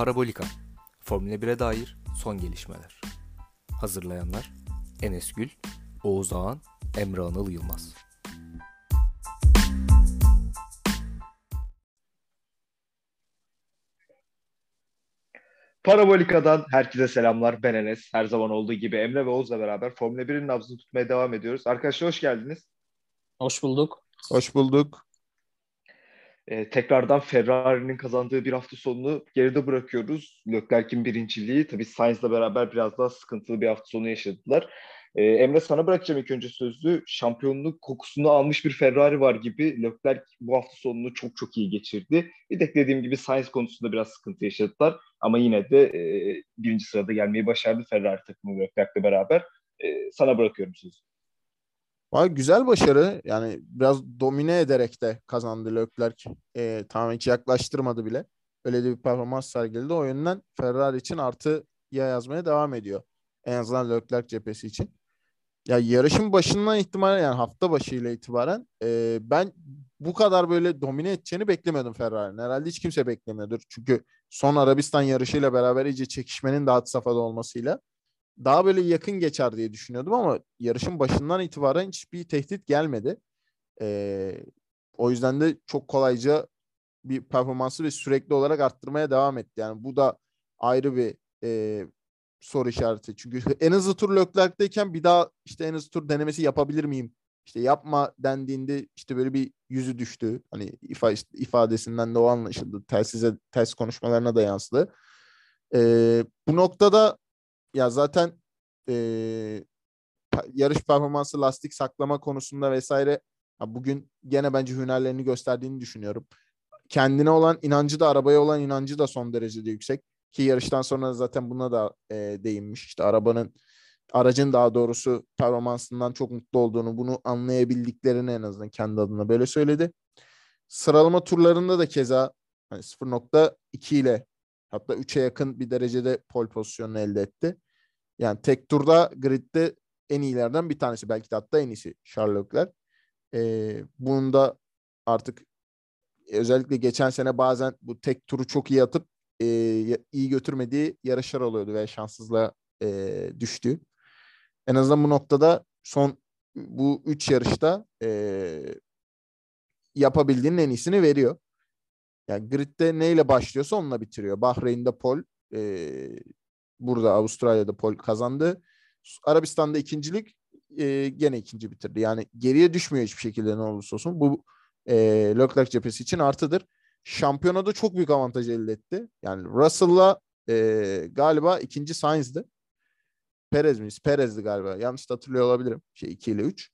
Parabolika Formula 1'e dair son gelişmeler. Hazırlayanlar Enes Gül, Oğuz Ağan, Emre Anıl Yılmaz. Parabolika'dan herkese selamlar. Ben Enes. Her zaman olduğu gibi Emre ve Oğuz'la beraber Formula 1'in nabzını tutmaya devam ediyoruz. Arkadaşlar hoş geldiniz. Hoş bulduk. Hoş bulduk. Ee, tekrardan Ferrari'nin kazandığı bir hafta sonunu geride bırakıyoruz. Leclerc'in birinciliği tabii Sainz'la beraber biraz daha sıkıntılı bir hafta sonu yaşadılar. Ee, Emre sana bırakacağım ilk önce sözü. Şampiyonluk kokusunu almış bir Ferrari var gibi. Leclerc bu hafta sonunu çok çok iyi geçirdi. Bir de dediğim gibi Sainz konusunda biraz sıkıntı yaşadılar. Ama yine de e, birinci sırada gelmeyi başardı Ferrari takımı Leclerc'le beraber. E, sana bırakıyorum sözü. Vay, güzel başarı. Yani biraz domine ederek de kazandı Leclerc. E, tamam hiç yaklaştırmadı bile. Öyle de bir performans sergiledi. O yönden Ferrari için artı ya yazmaya devam ediyor. En azından Leclerc cephesi için. Ya yarışın başından itibaren yani hafta başıyla itibaren e, ben bu kadar böyle domine edeceğini beklemiyordum Ferrari'nin. Herhalde hiç kimse beklemiyordur. Çünkü son Arabistan yarışıyla beraber iyice çekişmenin daha safhada olmasıyla daha böyle yakın geçer diye düşünüyordum ama yarışın başından itibaren hiçbir tehdit gelmedi. E, o yüzden de çok kolayca bir performansı ve sürekli olarak arttırmaya devam etti. Yani bu da ayrı bir e, soru işareti. Çünkü en hızlı tur Leclerc'teyken bir daha işte en hızlı tur denemesi yapabilir miyim? İşte yapma dendiğinde işte böyle bir yüzü düştü. Hani ifa, ifadesinden de o anlaşıldı. Telsize, ters konuşmalarına da yansıdı. Ee, bu noktada ya zaten e, yarış performansı lastik saklama konusunda vesaire bugün gene bence hünerlerini gösterdiğini düşünüyorum. Kendine olan inancı da arabaya olan inancı da son derecede yüksek. Ki yarıştan sonra zaten buna da e, değinmiş. İşte arabanın aracın daha doğrusu performansından çok mutlu olduğunu, bunu anlayabildiklerini en azından kendi adına böyle söyledi. Sıralama turlarında da keza hani 0.2 ile hatta 3'e yakın bir derecede pol pozisyonunu elde etti. Yani tek turda gridde en iyilerden bir tanesi. Belki de hatta en iyisi Leclerc. Ee, bunun da artık özellikle geçen sene bazen bu tek turu çok iyi atıp e, iyi götürmediği yarışlar oluyordu ve şanssızlığa e, düştü. En azından bu noktada son bu üç yarışta e, yapabildiğinin en iyisini veriyor. Yani gridde neyle başlıyorsa onunla bitiriyor. Bahreyn'de pol, e, burada Avustralya'da pol kazandı. Arabistan'da ikincilik e, gene ikinci bitirdi. Yani geriye düşmüyor hiçbir şekilde ne olursa olsun. Bu e, Leclerc cephesi için artıdır şampiyonada çok büyük avantaj elde etti. Yani Russell'la e, galiba ikinci Sainz'dı. Perez miyiz? Perez'di galiba. Yanlış hatırlıyor olabilirim. Şey 2 ile 3.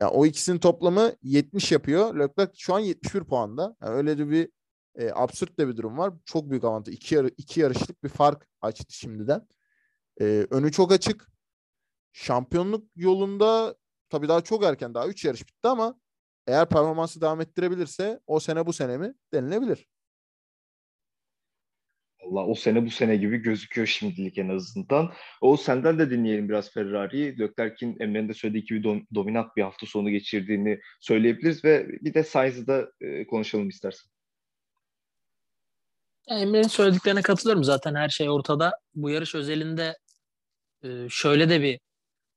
Yani o ikisinin toplamı 70 yapıyor. Leclerc şu an 71 puanda. Yani öyle de bir e, absürt de bir durum var. Çok büyük avantaj. İki, yarı, iki yarışlık bir fark açtı şimdiden. E, önü çok açık. Şampiyonluk yolunda tabii daha çok erken. Daha 3 yarış bitti ama eğer performansı devam ettirebilirse o sene bu sene mi denilebilir. Allah o sene bu sene gibi gözüküyor şimdilik en azından. O senden de dinleyelim biraz Ferrari'yi. Leclerc'in Emre'nin de söylediği gibi dom- dominant bir hafta sonu geçirdiğini söyleyebiliriz ve bir de Sainz'ı da e, konuşalım istersen. Emre'nin söylediklerine katılıyorum. Zaten her şey ortada. Bu yarış özelinde e, şöyle de bir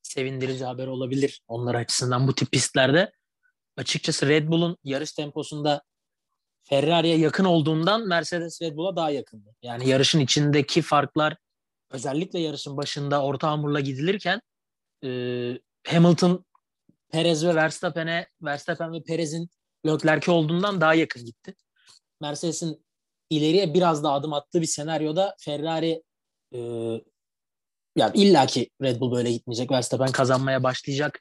sevindirici haber olabilir onlar açısından bu tip pistlerde açıkçası Red Bull'un yarış temposunda Ferrari'ye yakın olduğundan Mercedes Red Bull'a daha yakındı. Yani yarışın içindeki farklar özellikle yarışın başında orta hamurla gidilirken e, Hamilton Perez ve Verstappen'e Verstappen ve Perez'in Leclerc'e olduğundan daha yakın gitti. Mercedes'in ileriye biraz daha adım attığı bir senaryoda Ferrari e, yani illaki Red Bull böyle gitmeyecek. Verstappen kazanmaya başlayacak.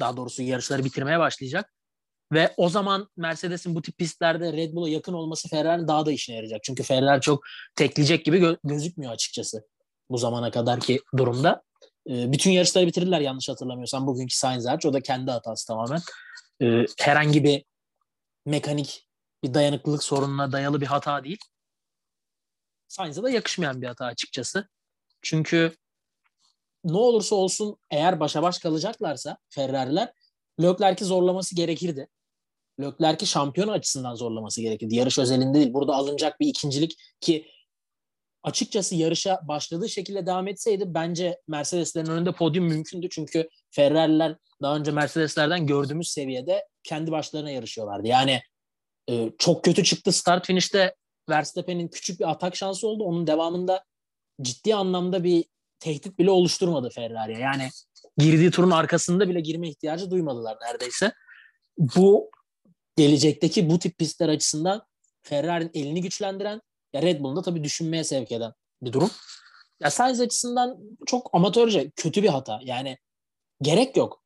Daha doğrusu yarışları bitirmeye başlayacak. Ve o zaman Mercedes'in bu tip pistlerde Red Bull'a yakın olması Ferrari'nin daha da işine yarayacak. Çünkü Ferrari çok tekleyecek gibi gö- gözükmüyor açıkçası bu zamana kadarki durumda. E, bütün yarışları bitirdiler yanlış hatırlamıyorsam. Bugünkü Sainz hariç. O da kendi hatası tamamen. E, herhangi bir mekanik bir dayanıklılık sorununa dayalı bir hata değil. Sainz'e de yakışmayan bir hata açıkçası. Çünkü ne olursa olsun eğer başa baş kalacaklarsa Ferrari'ler Leclerc'i zorlaması gerekirdi. Leclerc'i şampiyon açısından zorlaması gerekirdi. Yarış özelinde değil. Burada alınacak bir ikincilik ki açıkçası yarışa başladığı şekilde devam etseydi bence Mercedes'lerin önünde podyum mümkündü. Çünkü Ferrari'ler daha önce Mercedes'lerden gördüğümüz seviyede kendi başlarına yarışıyorlardı. Yani e, çok kötü çıktı start finish'te Verstappen'in küçük bir atak şansı oldu. Onun devamında ciddi anlamda bir tehdit bile oluşturmadı Ferrari'ye. Yani girdiği turun arkasında bile girme ihtiyacı duymadılar neredeyse. Bu gelecekteki bu tip pistler açısından Ferrari'nin elini güçlendiren ya Red Bull'un da tabii düşünmeye sevk eden bir durum. Ya Sainz açısından çok amatörce kötü bir hata. Yani gerek yok.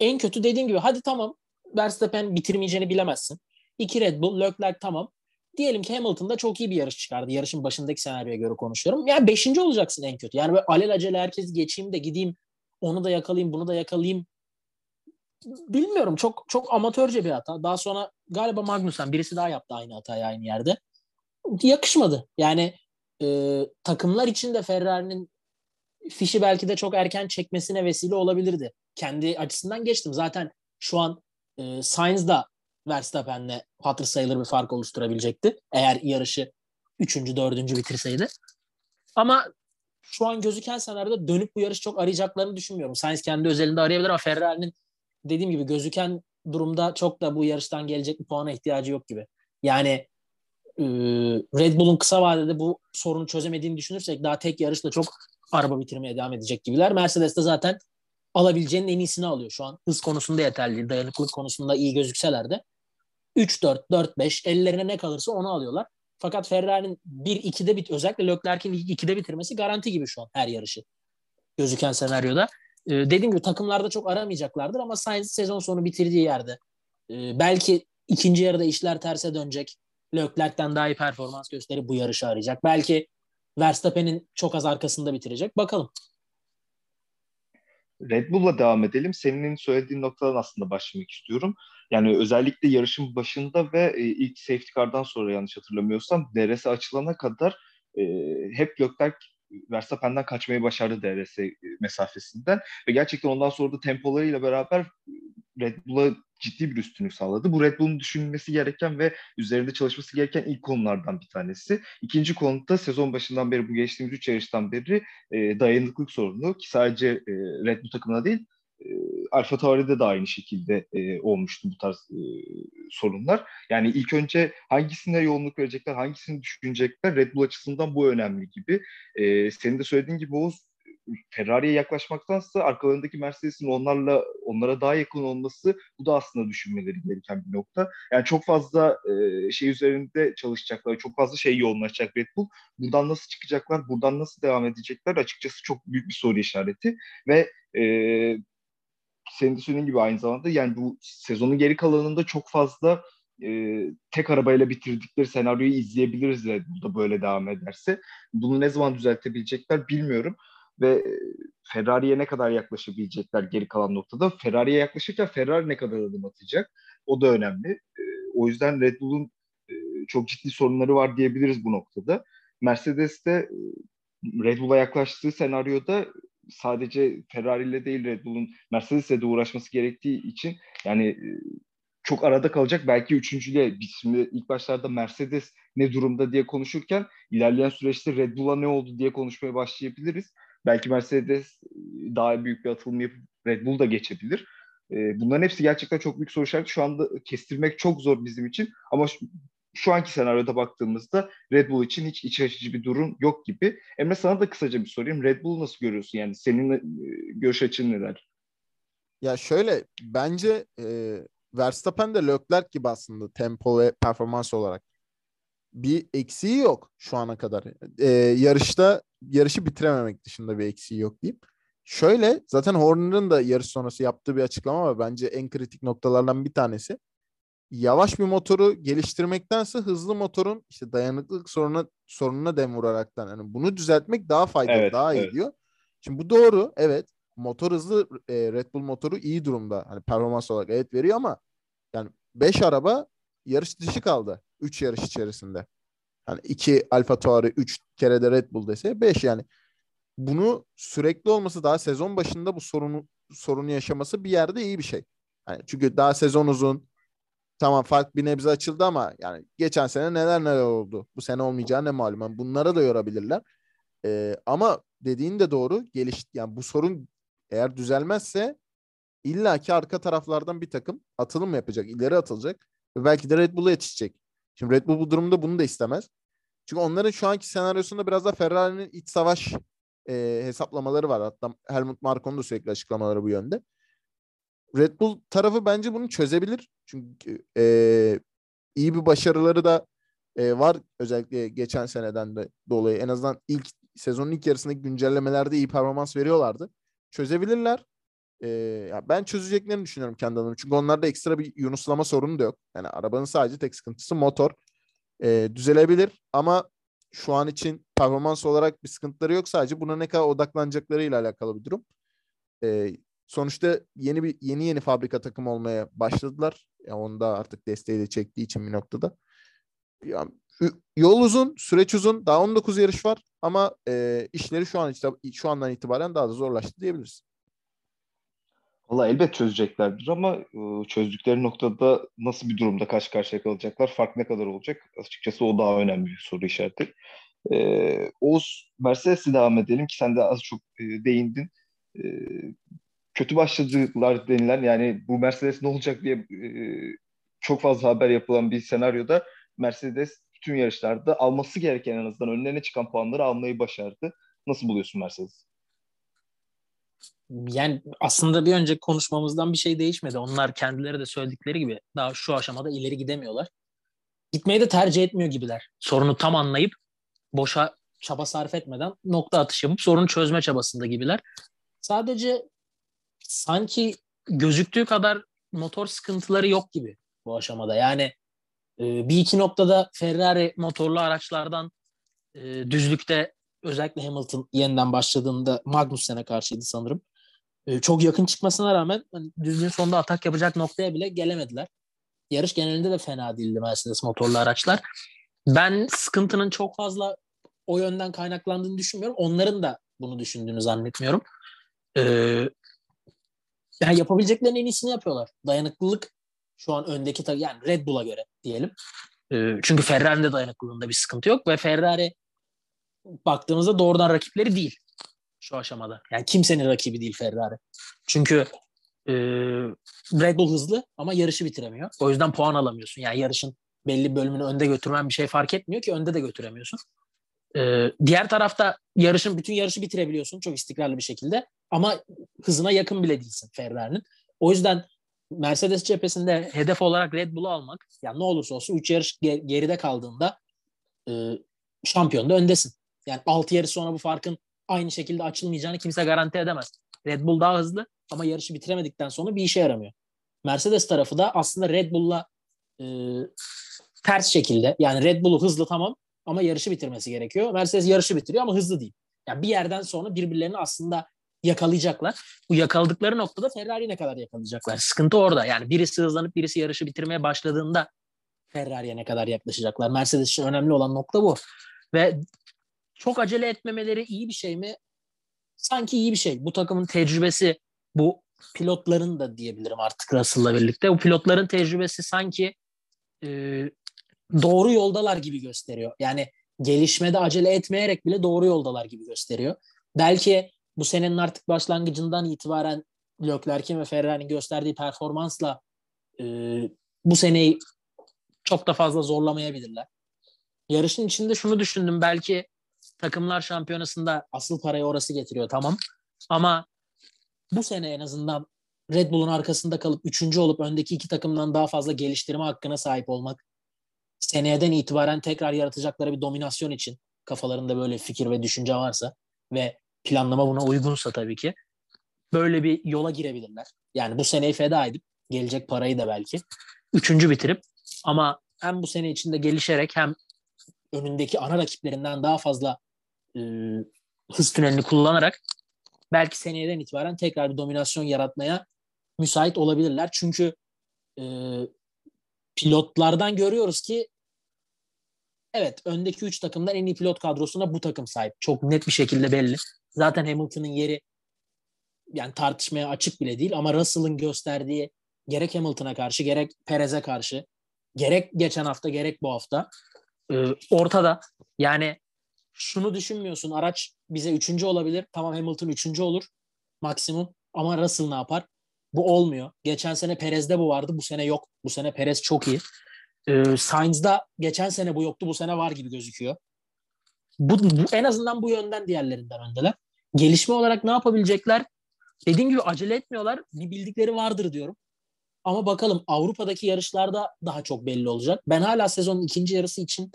En kötü dediğim gibi hadi tamam Verstappen bitirmeyeceğini bilemezsin. İki Red Bull, Leclerc tamam. Diyelim ki Hamilton da çok iyi bir yarış çıkardı. Yarışın başındaki senaryoya göre konuşuyorum. Yani beşinci olacaksın en kötü. Yani böyle alelacele herkes geçeyim de gideyim onu da yakalayayım bunu da yakalayayım. Bilmiyorum çok çok amatörce bir hata. Daha sonra galiba Magnussen birisi daha yaptı aynı hatayı aynı yerde. Yakışmadı. Yani e, takımlar için de Ferrari'nin fişi belki de çok erken çekmesine vesile olabilirdi. Kendi açısından geçtim. Zaten şu an e, Sainz da Verstappen'le hatır sayılır bir fark oluşturabilecekti. Eğer yarışı 3. 4. bitirseydi. Ama şu an gözüken senaryoda dönüp bu yarış çok arayacaklarını düşünmüyorum. Sainz kendi özelinde arayabilir ama Ferrari'nin dediğim gibi gözüken durumda çok da bu yarıştan gelecek bir puana ihtiyacı yok gibi. Yani e, Red Bull'un kısa vadede bu sorunu çözemediğini düşünürsek daha tek yarışta çok araba bitirmeye devam edecek gibiler. Mercedes de zaten alabileceğinin en iyisini alıyor. Şu an hız konusunda yeterli. Dayanıklılık konusunda iyi gözükseler de 3-4, 4-5 ellerine ne kalırsa onu alıyorlar. Fakat Ferrari'nin 1-2'de bit özellikle Leclerc'in 2'de bitirmesi garanti gibi şu an her yarışı. Gözüken senaryoda. Ee, dediğim gibi takımlarda çok aramayacaklardır ama Sainz sezon sonu bitirdiği yerde e, belki ikinci yarıda işler terse dönecek. Leclerc'ten daha iyi performans gösterip bu yarışı arayacak. Belki Verstappen'in çok az arkasında bitirecek. Bakalım. Red Bull'la devam edelim. Senin söylediğin noktadan aslında başlamak istiyorum. Yani özellikle yarışın başında ve e, ilk safety car'dan sonra yanlış hatırlamıyorsam DRS açılana kadar e, hep Leclerc Verstappen'den kaçmayı başardı DRS e, mesafesinden ve gerçekten ondan sonra da tempolarıyla beraber Red Bull'a ciddi bir üstünlük sağladı. Bu Red Bull'un düşünmesi gereken ve üzerinde çalışması gereken ilk konulardan bir tanesi. İkinci konuda sezon başından beri bu geçtiğimiz üç yarıştan beri e, dayanıklık sorunu ki sadece e, Red Bull takımına değil e, Alfa Tauri'de de aynı şekilde e, olmuştu bu tarz e, sorunlar. Yani ilk önce hangisine yoğunluk verecekler, hangisini düşünecekler Red Bull açısından bu önemli gibi. E, senin de söylediğin gibi Oğuz Ferrari'ye yaklaşmaktansa arkalarındaki Mercedes'in onlarla onlara daha yakın olması bu da aslında düşünmeleri gereken bir nokta. Yani çok fazla e, şey üzerinde çalışacaklar, çok fazla şey yoğunlaşacak Red Bull. Buradan nasıl çıkacaklar, buradan nasıl devam edecekler açıkçası çok büyük bir soru işareti ve e, senin de söylediğin gibi aynı zamanda yani bu sezonun geri kalanında çok fazla e, tek arabayla bitirdikleri senaryoyu izleyebiliriz Red Bull'da böyle devam ederse. Bunu ne zaman düzeltebilecekler bilmiyorum ve Ferrari'ye ne kadar yaklaşabilecekler geri kalan noktada. Ferrari'ye yaklaşırken Ferrari ne kadar adım atacak? O da önemli. E, o yüzden Red Bull'un e, çok ciddi sorunları var diyebiliriz bu noktada. Mercedes de e, Red Bull'a yaklaştığı senaryoda sadece Ferrari ile değil Red Bull'un Mercedes'le de uğraşması gerektiği için yani e, çok arada kalacak. Belki üçüncüyle biz ilk başlarda Mercedes ne durumda diye konuşurken ilerleyen süreçte Red Bull'a ne oldu diye konuşmaya başlayabiliriz. Belki Mercedes daha büyük bir atılım yapıp Red Bull da geçebilir. E, bunların hepsi gerçekten çok büyük soru işareti. Şu anda kestirmek çok zor bizim için. Ama şu, şu anki senaryoda baktığımızda Red Bull için hiç iç açıcı bir durum yok gibi. Emre sana da kısaca bir sorayım. Red Bull'u nasıl görüyorsun? Yani senin e, görüş açın neler? Ya şöyle bence e, Verstappen de Leclerc gibi aslında tempo ve performans olarak bir eksiği yok şu ana kadar. E, yarışta yarışı bitirememek dışında bir eksiği yok diyeyim. Şöyle zaten Horner'ın da yarış sonrası yaptığı bir açıklama var. Bence en kritik noktalardan bir tanesi. Yavaş bir motoru geliştirmektense hızlı motorun işte dayanıklılık sorununa sorununa dem vuraraktan yani bunu düzeltmek daha faydalı, evet, daha evet. iyi diyor. Şimdi bu doğru. Evet. Motor hızlı e, Red Bull motoru iyi durumda. Hani performans olarak evet veriyor ama yani 5 araba yarış dışı kaldı. 3 yarış içerisinde. Yani 2 Alfa Tauri 3 kere de Red Bull dese 5 yani. Bunu sürekli olması daha sezon başında bu sorunu sorunu yaşaması bir yerde iyi bir şey. Yani çünkü daha sezon uzun. Tamam fark bir nebze açıldı ama yani geçen sene neler neler oldu. Bu sene olmayacağı ne malum. Yani bunlara da yorabilirler. E, ama dediğin de doğru. Geliş yani bu sorun eğer düzelmezse illaki arka taraflardan bir takım atılım yapacak, ileri atılacak ve belki de Red Bull'a yetişecek. Şimdi Red Bull bu durumda bunu da istemez. Çünkü onların şu anki senaryosunda biraz da Ferrari'nin iç savaş e, hesaplamaları var. Hatta Helmut Marko'nun da sürekli açıklamaları bu yönde. Red Bull tarafı bence bunu çözebilir. Çünkü e, iyi bir başarıları da e, var özellikle geçen seneden de dolayı. En azından ilk sezonun ilk yarısındaki güncellemelerde iyi performans veriyorlardı. Çözebilirler. E, ya ben çözeceklerini düşünüyorum kendi adıma. Çünkü onlarda ekstra bir yunuslama sorunu da yok. Yani arabanın sadece tek sıkıntısı motor. E, düzelebilir ama şu an için performans olarak bir sıkıntıları yok. Sadece buna ne kadar odaklanacaklarıyla alakalı bir durum. E, sonuçta yeni bir yeni yeni fabrika takımı olmaya başladılar. Yani onu da artık desteği de çektiği için bir noktada. Yani, yol uzun, süreç uzun. Daha 19 yarış var ama e, işleri şu an şu andan itibaren daha da zorlaştı diyebiliriz. Valla elbet çözeceklerdir ama çözdükleri noktada nasıl bir durumda karşı karşıya kalacaklar, fark ne kadar olacak? Açıkçası o daha önemli bir soru işareti. Ee, Oğuz, Mercedes'e devam edelim ki sen de az çok e, değindin. E, kötü başladılar denilen yani bu Mercedes ne olacak diye e, çok fazla haber yapılan bir senaryoda Mercedes bütün yarışlarda alması gereken en azından önlerine çıkan puanları almayı başardı. Nasıl buluyorsun Mercedes? Yani aslında bir önceki konuşmamızdan bir şey değişmedi. Onlar kendileri de söyledikleri gibi daha şu aşamada ileri gidemiyorlar. Gitmeyi de tercih etmiyor gibiler. Sorunu tam anlayıp boşa çaba sarf etmeden nokta atışı yapıp sorunu çözme çabasında gibiler. Sadece sanki gözüktüğü kadar motor sıkıntıları yok gibi bu aşamada. Yani e, bir iki noktada Ferrari motorlu araçlardan e, düzlükte özellikle Hamilton yeniden başladığında Magnussen'e karşıydı sanırım. E, çok yakın çıkmasına rağmen hani, düzgün sonda atak yapacak noktaya bile gelemediler. Yarış genelinde de fena değildi Mercedes motorlu araçlar. Ben sıkıntının çok fazla o yönden kaynaklandığını düşünmüyorum. Onların da bunu düşündüğünü zannetmiyorum. Ee, yani yapabileceklerinin en iyisini yapıyorlar. Dayanıklılık şu an öndeki yani Red Bull'a göre diyelim. Ee, çünkü Ferrari'nin dayanıklılığında bir sıkıntı yok ve Ferrari baktığımızda doğrudan rakipleri değil şu aşamada. Yani kimsenin rakibi değil Ferrari. Çünkü e, Red Bull hızlı ama yarışı bitiremiyor. O yüzden puan alamıyorsun. Yani yarışın belli bölümünü önde götürmen bir şey fark etmiyor ki önde de götüremiyorsun. Ee, diğer tarafta yarışın bütün yarışı bitirebiliyorsun çok istikrarlı bir şekilde ama hızına yakın bile değilsin Ferrari'nin. O yüzden Mercedes cephesinde hedef olarak Red Bull'u almak yani ne olursa olsun 3 yarış geride kaldığında e, şampiyonda öndesin. Yani 6 yarış sonra bu farkın aynı şekilde açılmayacağını kimse garanti edemez. Red Bull daha hızlı ama yarışı bitiremedikten sonra bir işe yaramıyor. Mercedes tarafı da aslında Red Bull'la e, ters şekilde yani Red Bull'u hızlı tamam ama yarışı bitirmesi gerekiyor. Mercedes yarışı bitiriyor ama hızlı değil. Yani bir yerden sonra birbirlerini aslında yakalayacaklar. Bu yakaladıkları noktada Ferrari ne kadar yakalayacaklar? Sıkıntı orada. Yani birisi hızlanıp birisi yarışı bitirmeye başladığında Ferrari'ye ne kadar yaklaşacaklar? Mercedes için önemli olan nokta bu. Ve çok acele etmemeleri iyi bir şey mi? Sanki iyi bir şey. Bu takımın tecrübesi, bu pilotların da diyebilirim artık Russell'la birlikte. Bu pilotların tecrübesi sanki e, doğru yoldalar gibi gösteriyor. Yani gelişmede acele etmeyerek bile doğru yoldalar gibi gösteriyor. Belki bu senenin artık başlangıcından itibaren Leclerc'in ve Ferrari'nin gösterdiği performansla e, bu seneyi çok da fazla zorlamayabilirler. Yarışın içinde şunu düşündüm. Belki takımlar şampiyonasında asıl parayı orası getiriyor tamam. Ama bu sene en azından Red Bull'un arkasında kalıp üçüncü olup öndeki iki takımdan daha fazla geliştirme hakkına sahip olmak seneyeden itibaren tekrar yaratacakları bir dominasyon için kafalarında böyle fikir ve düşünce varsa ve planlama buna uygunsa tabii ki böyle bir yola girebilirler. Yani bu seneyi feda edip gelecek parayı da belki üçüncü bitirip ama hem bu sene içinde gelişerek hem önündeki ana rakiplerinden daha fazla e, hız tünelini kullanarak belki seneyeden itibaren tekrar bir dominasyon yaratmaya müsait olabilirler. Çünkü e, pilotlardan görüyoruz ki evet öndeki üç takımdan en iyi pilot kadrosuna bu takım sahip. Çok net bir şekilde belli. Zaten Hamilton'ın yeri yani tartışmaya açık bile değil ama Russell'ın gösterdiği gerek Hamilton'a karşı gerek Perez'e karşı gerek geçen hafta gerek bu hafta e, ortada. Yani şunu düşünmüyorsun. Araç bize üçüncü olabilir. Tamam Hamilton üçüncü olur maksimum. Ama Russell ne yapar? Bu olmuyor. Geçen sene Perez'de bu vardı. Bu sene yok. Bu sene Perez çok iyi. Ee, Sainz'da geçen sene bu yoktu. Bu sene var gibi gözüküyor. Bu, bu en azından bu yönden diğerlerinden öndeler. Gelişme olarak ne yapabilecekler? Dediğim gibi acele etmiyorlar. Bir bildikleri vardır diyorum. Ama bakalım Avrupa'daki yarışlarda daha çok belli olacak. Ben hala sezonun ikinci yarısı için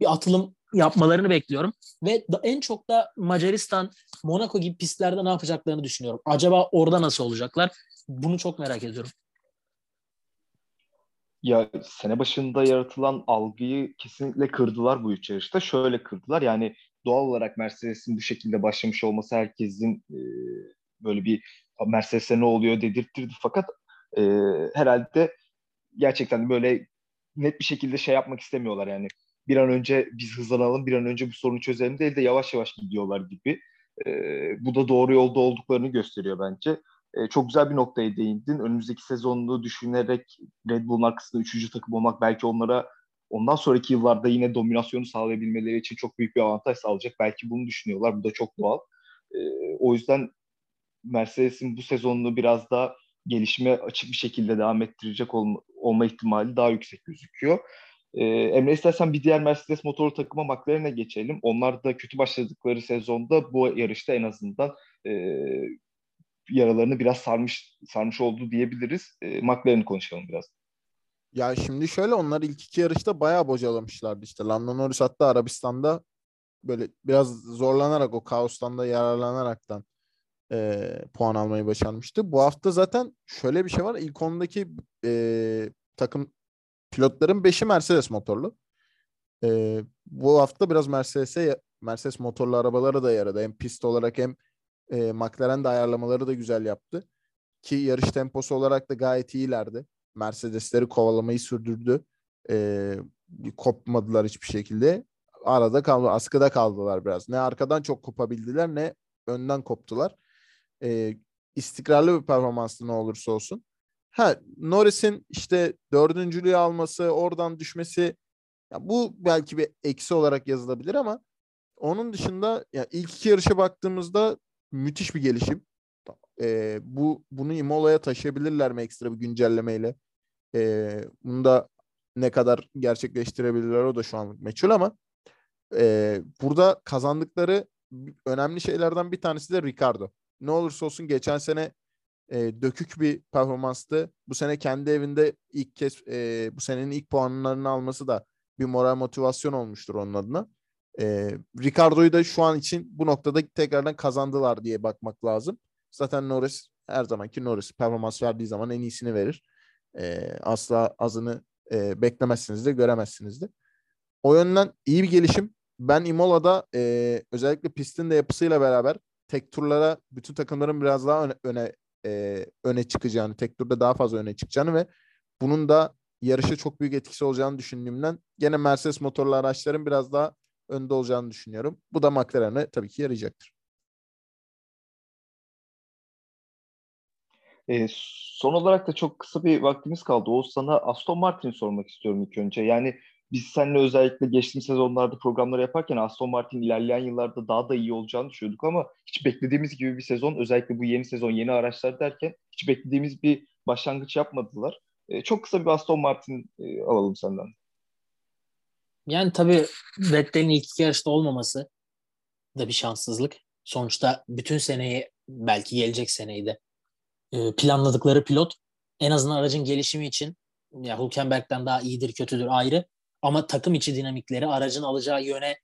bir atılım yapmalarını bekliyorum. Ve en çok da Macaristan, Monaco gibi pistlerde ne yapacaklarını düşünüyorum. Acaba orada nasıl olacaklar? Bunu çok merak ediyorum. Ya sene başında yaratılan algıyı kesinlikle kırdılar bu üç yarışta. Şöyle kırdılar yani doğal olarak Mercedes'in bu şekilde başlamış olması herkesin e, böyle bir Mercedes'e ne oluyor dedirttirdi. Fakat e, herhalde gerçekten böyle net bir şekilde şey yapmak istemiyorlar yani. Bir an önce biz hızlanalım, bir an önce bu sorunu çözelim değil de yavaş yavaş gidiyorlar gibi. E, bu da doğru yolda olduklarını gösteriyor bence. E, çok güzel bir noktaya değindin. Önümüzdeki sezonunu düşünerek Red Bull'un arkasında üçüncü takım olmak belki onlara ondan sonraki yıllarda yine dominasyonu sağlayabilmeleri için çok büyük bir avantaj sağlayacak. Belki bunu düşünüyorlar. Bu da çok doğal. E, o yüzden Mercedes'in bu sezonunu biraz daha gelişime açık bir şekilde devam ettirecek olma, olma ihtimali daha yüksek gözüküyor. Ee, Emre istersen bir diğer Mercedes motoru takıma McLaren'e geçelim. Onlar da kötü başladıkları sezonda bu yarışta en azından e, yaralarını biraz sarmış sarmış oldu diyebiliriz. E, McLaren'i konuşalım biraz. Ya şimdi şöyle onlar ilk iki yarışta bayağı bocalamışlardı işte. Lando Norris hatta Arabistan'da böyle biraz zorlanarak o kaostan da yararlanaraktan e, puan almayı başarmıştı. Bu hafta zaten şöyle bir şey var. İlk ondaki e, takım pilotların 5'i Mercedes motorlu. E, bu hafta biraz Mercedes'e Mercedes motorlu arabalara da yaradı. Hem pist olarak hem e, McLaren de ayarlamaları da güzel yaptı. Ki yarış temposu olarak da gayet iyilerdi. Mercedesleri kovalamayı sürdürdü. E, kopmadılar hiçbir şekilde. Arada kaldı, askıda kaldılar biraz. Ne arkadan çok kopabildiler ne önden koptular e, istikrarlı bir performanslı ne olursa olsun. Ha Norris'in işte dördüncülüğü alması, oradan düşmesi ya bu belki bir eksi olarak yazılabilir ama onun dışında ya ilk iki yarışa baktığımızda müthiş bir gelişim. E, bu bunu Imola'ya taşıyabilirler mi ekstra bir güncellemeyle? E, bunu da ne kadar gerçekleştirebilirler o da şu anlık meçhul ama e, burada kazandıkları önemli şeylerden bir tanesi de Ricardo ne olursa olsun geçen sene e, dökük bir performanstı. Bu sene kendi evinde ilk kez e, bu senenin ilk puanlarını alması da bir moral motivasyon olmuştur onun adına. E, Ricardo'yu da şu an için bu noktada tekrardan kazandılar diye bakmak lazım. Zaten Norris her zamanki Norris performans verdiği zaman en iyisini verir. E, asla azını e, beklemezsiniz de göremezsiniz de. O yönden iyi bir gelişim. Ben Imola'da e, özellikle pistin de yapısıyla beraber tek turlara bütün takımların biraz daha öne öne, e, öne çıkacağını, tek turda daha fazla öne çıkacağını ve bunun da yarışa çok büyük etkisi olacağını düşündüğümden gene Mercedes motorlu araçların biraz daha önde olacağını düşünüyorum. Bu da McLaren'e tabii ki yarayacaktır. E, son olarak da çok kısa bir vaktimiz kaldı. Oğuz sana Aston Martin'i sormak istiyorum ilk önce. Yani biz seninle özellikle geçtiğimiz sezonlarda programları yaparken Aston Martin ilerleyen yıllarda daha da iyi olacağını düşünüyorduk ama hiç beklediğimiz gibi bir sezon özellikle bu yeni sezon yeni araçlar derken hiç beklediğimiz bir başlangıç yapmadılar. E, çok kısa bir Aston Martin e, alalım senden. Yani tabii Vettel'in ilk iki yarışta olmaması da bir şanssızlık. Sonuçta bütün seneyi belki gelecek seneyi de e, planladıkları pilot en azından aracın gelişimi için ya Hülkenberg'den daha iyidir kötüdür ayrı ama takım içi dinamikleri aracın alacağı yöne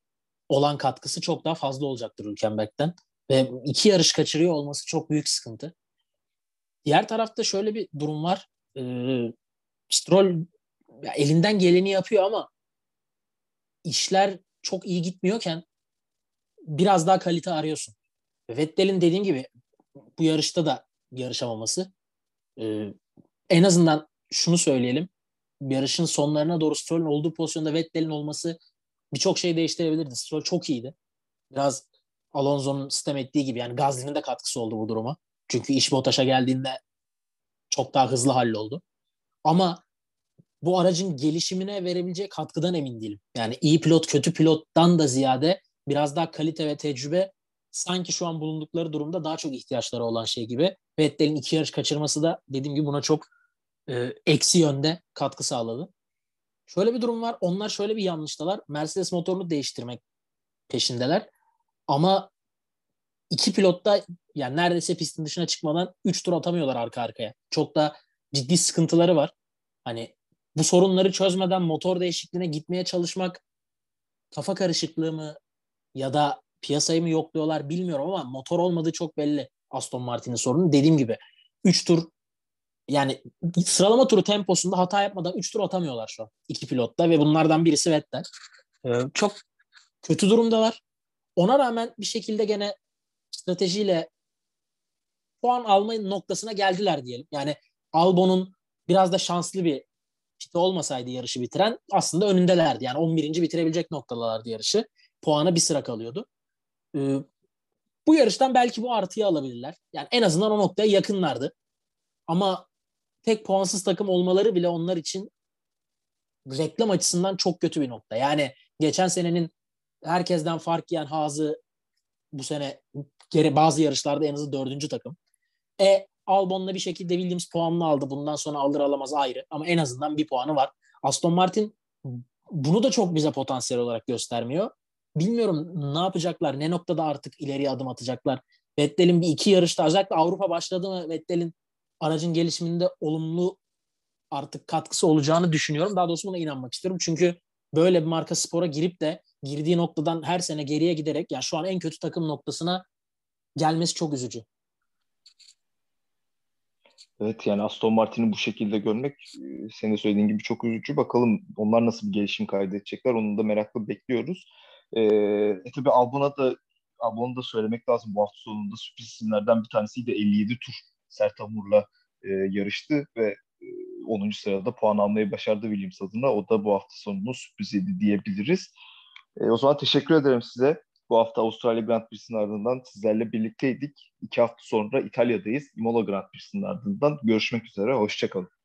olan katkısı çok daha fazla olacaktır Hülkenberg'den. Ve iki yarış kaçırıyor olması çok büyük sıkıntı. Diğer tarafta şöyle bir durum var. Ee, Stroll ya elinden geleni yapıyor ama işler çok iyi gitmiyorken biraz daha kalite arıyorsun. Vettel'in dediğim gibi bu yarışta da yarışamaması. Ee, en azından şunu söyleyelim yarışın sonlarına doğru Stroll'ün olduğu pozisyonda Vettel'in olması birçok şey değiştirebilirdi. Stroll çok iyiydi. Biraz Alonso'nun sistem ettiği gibi yani Gazli'nin de katkısı oldu bu duruma. Çünkü iş Bottas'a geldiğinde çok daha hızlı halloldu. Ama bu aracın gelişimine verebileceği katkıdan emin değilim. Yani iyi pilot kötü pilottan da ziyade biraz daha kalite ve tecrübe sanki şu an bulundukları durumda daha çok ihtiyaçları olan şey gibi. Vettel'in iki yarış kaçırması da dediğim gibi buna çok e, eksi yönde katkı sağladı. Şöyle bir durum var. Onlar şöyle bir yanlıştalar. Mercedes motorunu değiştirmek peşindeler. Ama iki pilot da yani neredeyse pistin dışına çıkmadan 3 tur atamıyorlar arka arkaya. Çok da ciddi sıkıntıları var. Hani bu sorunları çözmeden motor değişikliğine gitmeye çalışmak kafa karışıklığı mı ya da piyasayı mı yokluyorlar bilmiyorum ama motor olmadığı çok belli Aston Martin'in sorunu. Dediğim gibi 3 tur yani sıralama turu temposunda hata yapmadan 3 tur atamıyorlar şu an iki pilotta ve bunlardan birisi Vettel. Ee, çok kötü durumdalar. Ona rağmen bir şekilde gene stratejiyle puan alma noktasına geldiler diyelim. Yani Albon'un biraz da şanslı bir piti olmasaydı yarışı bitiren aslında önündelerdi. Yani 11. bitirebilecek noktalardı yarışı. Puana bir sıra kalıyordu. Ee, bu yarıştan belki bu artıyı alabilirler. Yani en azından o noktaya yakınlardı. Ama tek puansız takım olmaları bile onlar için reklam açısından çok kötü bir nokta. Yani geçen senenin herkesten fark yiyen Hazı bu sene geri bazı yarışlarda en azı dördüncü takım. E Albon'la bir şekilde Williams puanını aldı. Bundan sonra alır alamaz ayrı. Ama en azından bir puanı var. Aston Martin bunu da çok bize potansiyel olarak göstermiyor. Bilmiyorum ne yapacaklar, ne noktada artık ileriye adım atacaklar. Vettel'in bir iki yarışta özellikle Avrupa başladı mı Vettel'in aracın gelişiminde olumlu artık katkısı olacağını düşünüyorum. Daha doğrusu buna inanmak istiyorum. Çünkü böyle bir marka spora girip de girdiği noktadan her sene geriye giderek yani şu an en kötü takım noktasına gelmesi çok üzücü. Evet yani Aston Martin'i bu şekilde görmek e, senin söylediğin gibi çok üzücü. Bakalım onlar nasıl bir gelişim kaydedecekler onu da merakla bekliyoruz. Ee, e tabi Albon'a da Albon'a da söylemek lazım bu hafta sonunda sürpriz isimlerden bir tanesiydi 57 tur Sert Hamur'la e, yarıştı ve e, 10. sırada puan almayı başardı Williams adına. O da bu hafta sonunun sürpriziydi diyebiliriz. E, o zaman teşekkür ederim size. Bu hafta Avustralya Grand Prix'sinin ardından sizlerle birlikteydik. İki hafta sonra İtalya'dayız. Imola Grand Prix'sinin ardından görüşmek üzere. Hoşçakalın.